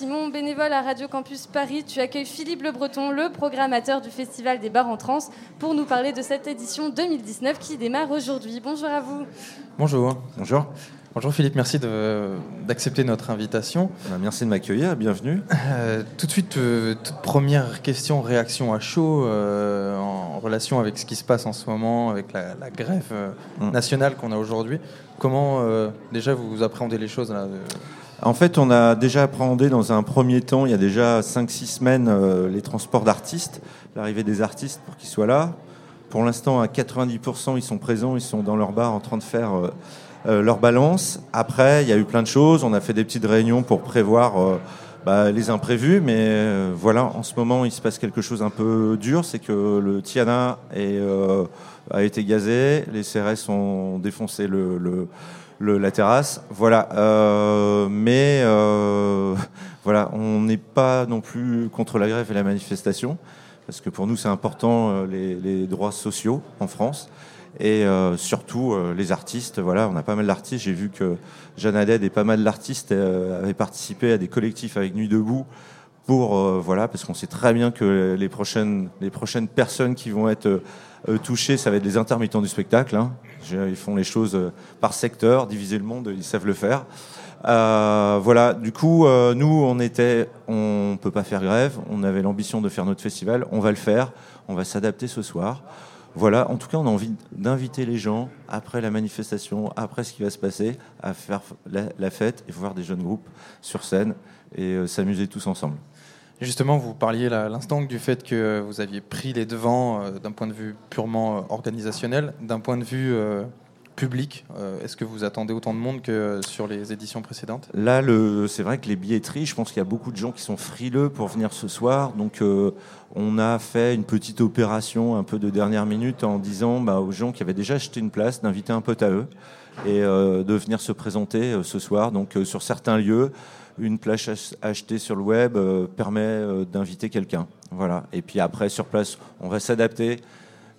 Simon, bénévole à Radio Campus Paris. Tu accueilles Philippe Le Breton, le programmateur du Festival des bars en trans, pour nous parler de cette édition 2019 qui démarre aujourd'hui. Bonjour à vous. Bonjour. Bonjour. Bonjour Philippe, merci d'accepter notre invitation. Bah, merci de m'accueillir, bienvenue. Euh, tout de suite, euh, toute première question, réaction à chaud euh, en relation avec ce qui se passe en ce moment, avec la, grève mm. nationale qu'on a aujourd'hui. Comment déjà vous appréhendez les choses là, En fait, on a déjà appréhendé dans un premier temps, il y a déjà 5-6 semaines, les transports d'artistes, l'arrivée des artistes pour qu'ils soient là. Pour l'instant, à 90%, ils sont présents, ils sont dans leur bar en train de faire euh, leur balance. Après, il y a eu plein de choses. On a fait des petites réunions pour prévoir euh, bah, les imprévus, mais euh, voilà, en ce moment, il se passe quelque chose un peu dur, c'est que le Tiana a été gazé, les CRS ont défoncé le, la terrasse. Voilà, mais voilà, on n'est pas non plus contre la grève et la manifestation, parce que pour nous, c'est important les, les droits sociaux en France et euh, surtout euh, les artistes. Voilà, on a pas mal d'artistes. J'ai vu que Jeanne Haddad et pas mal d'artistes euh, avaient participé à des collectifs avec Nuit debout pour voilà, parce qu'on sait très bien que les prochaines les prochaines personnes qui vont être touchées, ça va être les intermittents du spectacle. Hein. Ils font les choses par secteur, diviser le monde, ils savent le faire. voilà, du coup, nous, on était, on peut pas faire grève. On avait l'ambition de faire notre festival. On va le faire. On va s'adapter ce soir. Voilà, en tout cas, on a envie d'inviter les gens, après la manifestation, après ce qui va se passer, à faire la, fête et voir des jeunes groupes sur scène et euh, s'amuser tous ensemble. Justement, vous parliez à l'instant du fait que vous aviez pris les devants euh, d'un point de vue purement euh, organisationnel, d'un point de vue public. Est-ce que vous attendez autant de monde que sur les éditions précédentes? Là, c'est vrai que les billetteries, je pense qu'il y a beaucoup de gens qui sont frileux pour venir ce soir. Donc, on a fait une petite opération un peu de dernière minute en disant bah, aux gens qui avaient déjà acheté une place d'inviter un pote à eux et euh, de venir se présenter euh, ce soir. Donc euh, sur certains lieux, une place achetée sur le web permet d'inviter quelqu'un. Voilà. Et puis après sur place, on va s'adapter.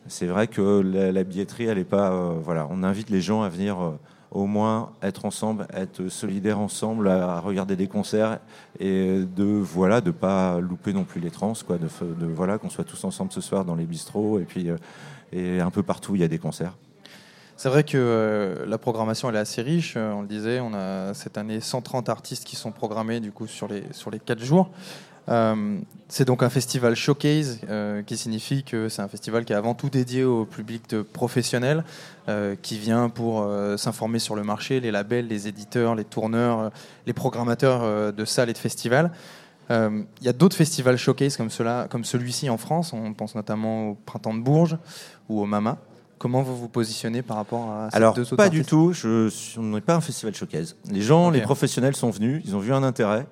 C'est vrai que la, billetterie, elle pas. voilà, on invite les gens à venir au moins être ensemble, être solidaires ensemble, à regarder des concerts et de voilà de pas louper non plus les trans, quoi, de, voilà qu'on soit tous ensemble ce soir dans les bistrots et puis euh, et un peu partout il y a des concerts. C'est vrai que euh, la programmation elle est assez riche. Euh, on le disait, on a cette année 130 artistes qui sont programmés du coup sur les sur les quatre jours. Euh, c'est donc un festival showcase, qui signifie que c'est un festival qui est avant tout dédié au public de professionnels, qui vient pour s'informer sur le marché, les labels, les éditeurs, les tourneurs, les programmateurs de salles et de festivals. Il y a d'autres festivals showcase comme, comme celui-ci en France, on pense notamment au Printemps de Bourges ou au Mama. Comment vous vous positionnez par rapport à ces Alors, deux autres pas du tout. Je, on n'est pas un festival showcase. Les gens, les professionnels sont venus, ils ont vu un intérêt.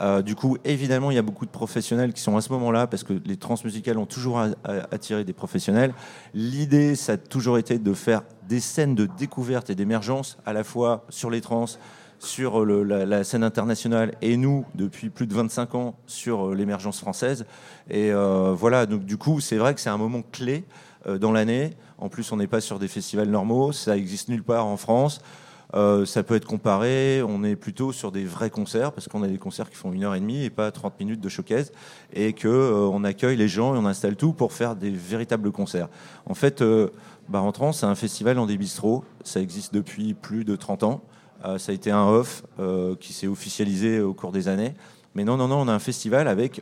Euh, du coup, évidemment, il y a beaucoup de professionnels qui sont à ce moment-là parce que les transmusicales ont toujours attiré des professionnels. L'idée, ça a toujours été de faire des scènes de découverte et d'émergence à la fois sur les trans, sur la, scène internationale et nous, depuis plus de 25 ans, sur euh, l'émergence française. Et euh, voilà, donc du coup, c'est vrai que c'est un moment clé dans l'année. En plus, on n'est pas sur des festivals normaux, ça existe nulle part en France. Euh, ça peut être comparé, on est plutôt sur des vrais concerts, parce qu'on a des concerts qui font une heure et demie et pas 30 minutes de showcase, et qu'on euh, accueille les gens et on installe tout pour faire des véritables concerts. En fait, euh, Bar c'est un festival en des bistrots, ça existe depuis plus de 30 ans. ça a été un off qui s'est officialisé au cours des années. Mais non, non, non, on a un festival avec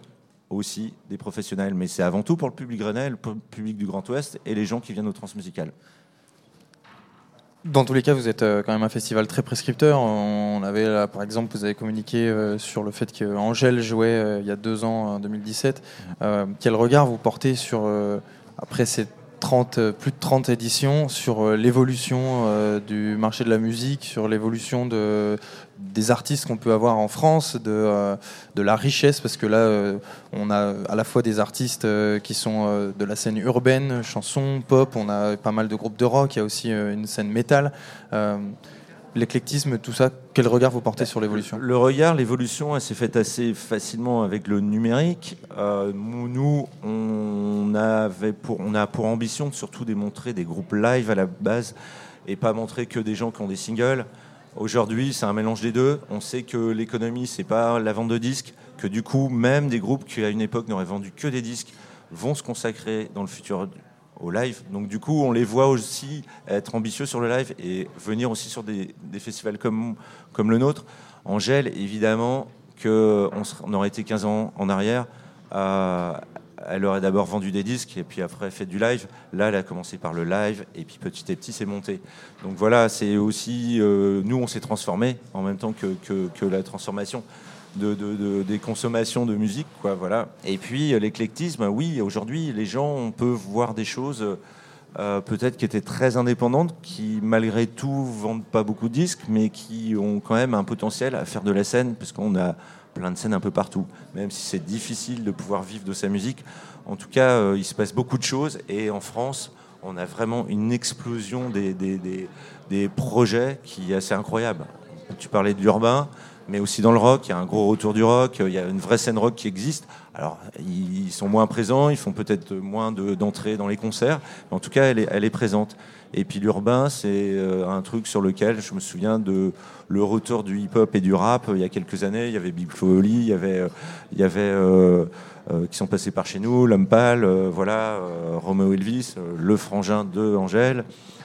aussi des professionnels, mais c'est avant tout pour le public grenelle, le public du Grand Ouest et les gens qui viennent au transmusical. Dans tous les cas, vous êtes euh, quand même un festival très prescripteur. On avait, par exemple, vous avez communiqué euh, sur le fait qu'Angèle jouait euh, il y a deux ans, en 2017. quel regard vous portez sur, après ces 30, plus de 30 éditions, sur l'évolution du marché de la musique, sur l'évolution de, des artistes qu'on peut avoir en France, de, euh, de la richesse, parce que là, euh, on a à la fois des artistes euh, qui sont de la scène urbaine, chanson, pop, on a pas mal de groupes de rock, il y a aussi une scène métal. L'éclectisme, tout ça, quel regard vous portez sur l'évolution? Le regard, l'évolution, elle s'est faite assez facilement avec le numérique. nous, on, avait pour, on a pour ambition de surtout démontrer des groupes live à la base et pas montrer que des gens qui ont des singles. Aujourd'hui, c'est un mélange des deux. On sait que l'économie, c'est pas la vente de disques, que du coup, même des groupes qui à une époque n'auraient vendu que des disques vont se consacrer dans le futur au live. Donc du coup, on les voit aussi être ambitieux sur le live et venir aussi sur des, festivals comme, comme le nôtre. Angèle, évidemment, qu'on on aurait été 15 ans en arrière, euh, elle aurait d'abord vendu des disques et puis après fait du live. Là, elle a commencé par le live et puis petit à petit, c'est monté. Donc voilà, c'est aussi euh, nous, on s'est transformé en même temps que, que, la transformation de, de, des consommations de musique, quoi. Voilà. Et puis euh, l'éclectisme, oui, aujourd'hui, les gens, on peut voir des choses. Euh, peut-être qui étaient très indépendantes, qui malgré tout vendent pas beaucoup de disques, mais qui ont quand même un potentiel à faire de la scène, parce qu'on a plein de scènes un peu partout, même si c'est difficile de pouvoir vivre de sa musique. En tout cas, euh, il se passe beaucoup de choses et en France, on a vraiment une explosion des, des, projets qui est assez incroyable. Tu parlais de l'urbain, mais aussi dans le rock, il y a un gros retour du rock, il y a une vraie scène rock qui existe. Alors, ils sont moins présents, ils font peut-être moins d'entrées dans les concerts, mais en tout cas, elle est, présente. Et puis l'urbain, c'est euh, un truc sur lequel je me souviens de le retour du hip-hop et du rap il y a quelques années. Il y avait Big Flo il y avait, euh, il y avait euh, qui sont passés par chez nous, L'Homme voilà, Romeo Elvis, le frangin de Angèle,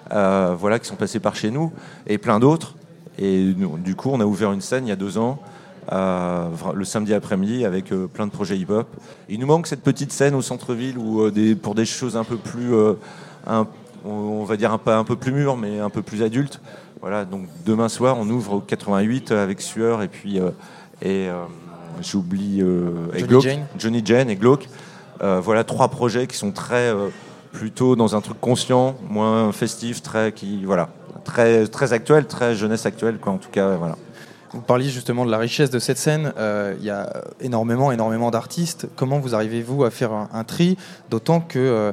voilà, qui sont passés par chez nous, et plein d'autres. Et du coup, on a ouvert une scène il y a deux ans. le samedi après-midi avec plein de projets hip-hop. Il nous manque cette petite scène au centre-ville où des, pour des choses un peu plus un, on va dire un peu, un peu plus mûr, mais un peu plus adulte. Voilà, donc demain soir, on ouvre au 88 avec Sueur et puis euh, et euh, j'oublie euh, Johnny, Jane. Johnny Jane et Glauque. voilà trois projets qui sont très plutôt dans un truc conscient, moins festif, très qui voilà, très très actuel, très jeunesse actuelle quoi. En tout cas, voilà. Vous parliez justement de la richesse de cette scène. Il y a énormément, énormément d'artistes. Comment vous arrivez-vous à faire un tri D'autant que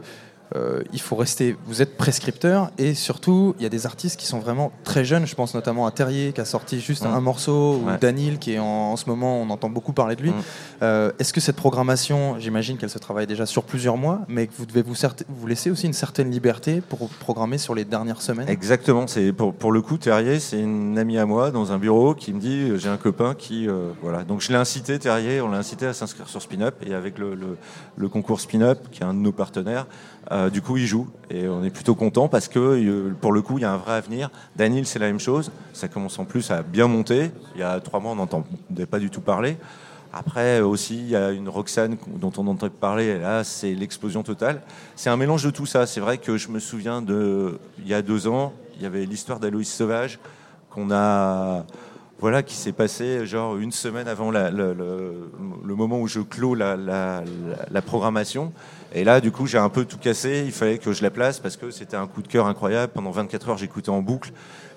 euh, il faut rester. Vous êtes prescripteur et surtout, il y a des artistes qui sont vraiment très jeunes. Je pense notamment à Terrier qui a sorti juste un morceau, ou Danil qui est en, ce moment, on entend beaucoup parler de lui. Euh, est-ce que cette programmation, j'imagine qu'elle se travaille déjà sur plusieurs mois, mais que vous devez vous, vous laisser aussi une certaine liberté pour programmer sur les dernières semaines? Exactement. C'est pour, pour, le coup, Terrier, c'est une amie à moi dans un bureau qui me dit j'ai un copain qui euh, voilà. Donc je l'ai incité Terrier, on l'a incité à s'inscrire sur Spin-Up et avec le, le concours Spin-Up qui est un de nos partenaires. Euh, du coup, il joue et on est plutôt content parce que euh, pour le coup, il y a un vrai avenir. Daniel, c'est la même chose. Ça commence en plus à bien monter. Il y a trois mois, on n'entendait pas du tout parler. Après aussi, il y a une Roxane dont on entend parler. Et là, c'est l'explosion totale. C'est un mélange de tout ça. C'est vrai que je me souviens de il y a deux ans, il y avait l'histoire d'Aloïs Sauvage qu'on a voilà, qui s'est passé genre une semaine avant le, moment où je clôt la, programmation. Et là, du coup, j'ai un peu tout cassé. Il fallait que je la place parce que c'était un coup de cœur incroyable. Pendant 24 heures, j'écoutais en boucle.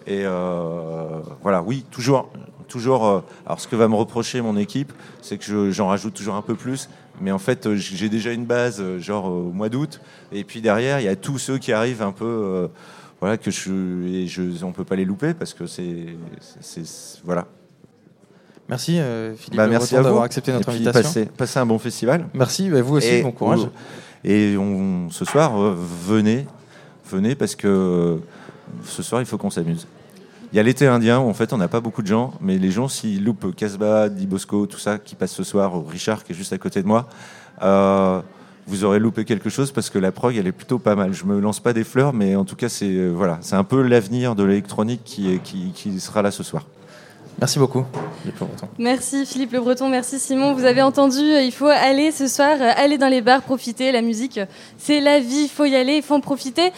Et euh, voilà, oui, toujours, toujours. Euh, alors, ce que va me reprocher mon équipe, c'est que j'en rajoute toujours un peu plus. Mais en fait, euh, j'ai déjà une base, genre au mois d'août. Et puis derrière, il y a tous ceux qui arrivent un peu voilà que je, et je on peut pas les louper parce que c'est voilà. Merci euh, Philippe bah, merci d'avoir accepté notre invitation. Passez, un bon festival. Merci, bah, vous aussi, bon courage. et on, ce soir, euh, venez, venez parce que ce soir, il faut qu'on s'amuse. Il y a l'été indien où en fait on n'a pas beaucoup de gens, mais les gens s'ils loupent Casbah, Dibosco, tout ça qui passe ce soir, Richard qui est juste à côté de moi, euh, vous aurez loupé quelque chose parce que la prog elle est plutôt pas mal. Je me lance pas des fleurs, mais en tout cas c'est euh, voilà, c'est un peu l'avenir de l'électronique qui, qui, qui sera là ce soir. Merci beaucoup, Philippe Le Breton. Merci Philippe Le Breton, merci Simon. Vous avez entendu, euh, il faut aller ce soir, euh, aller dans les bars, profiter. La musique, c'est la vie, il faut y aller, il faut en profiter.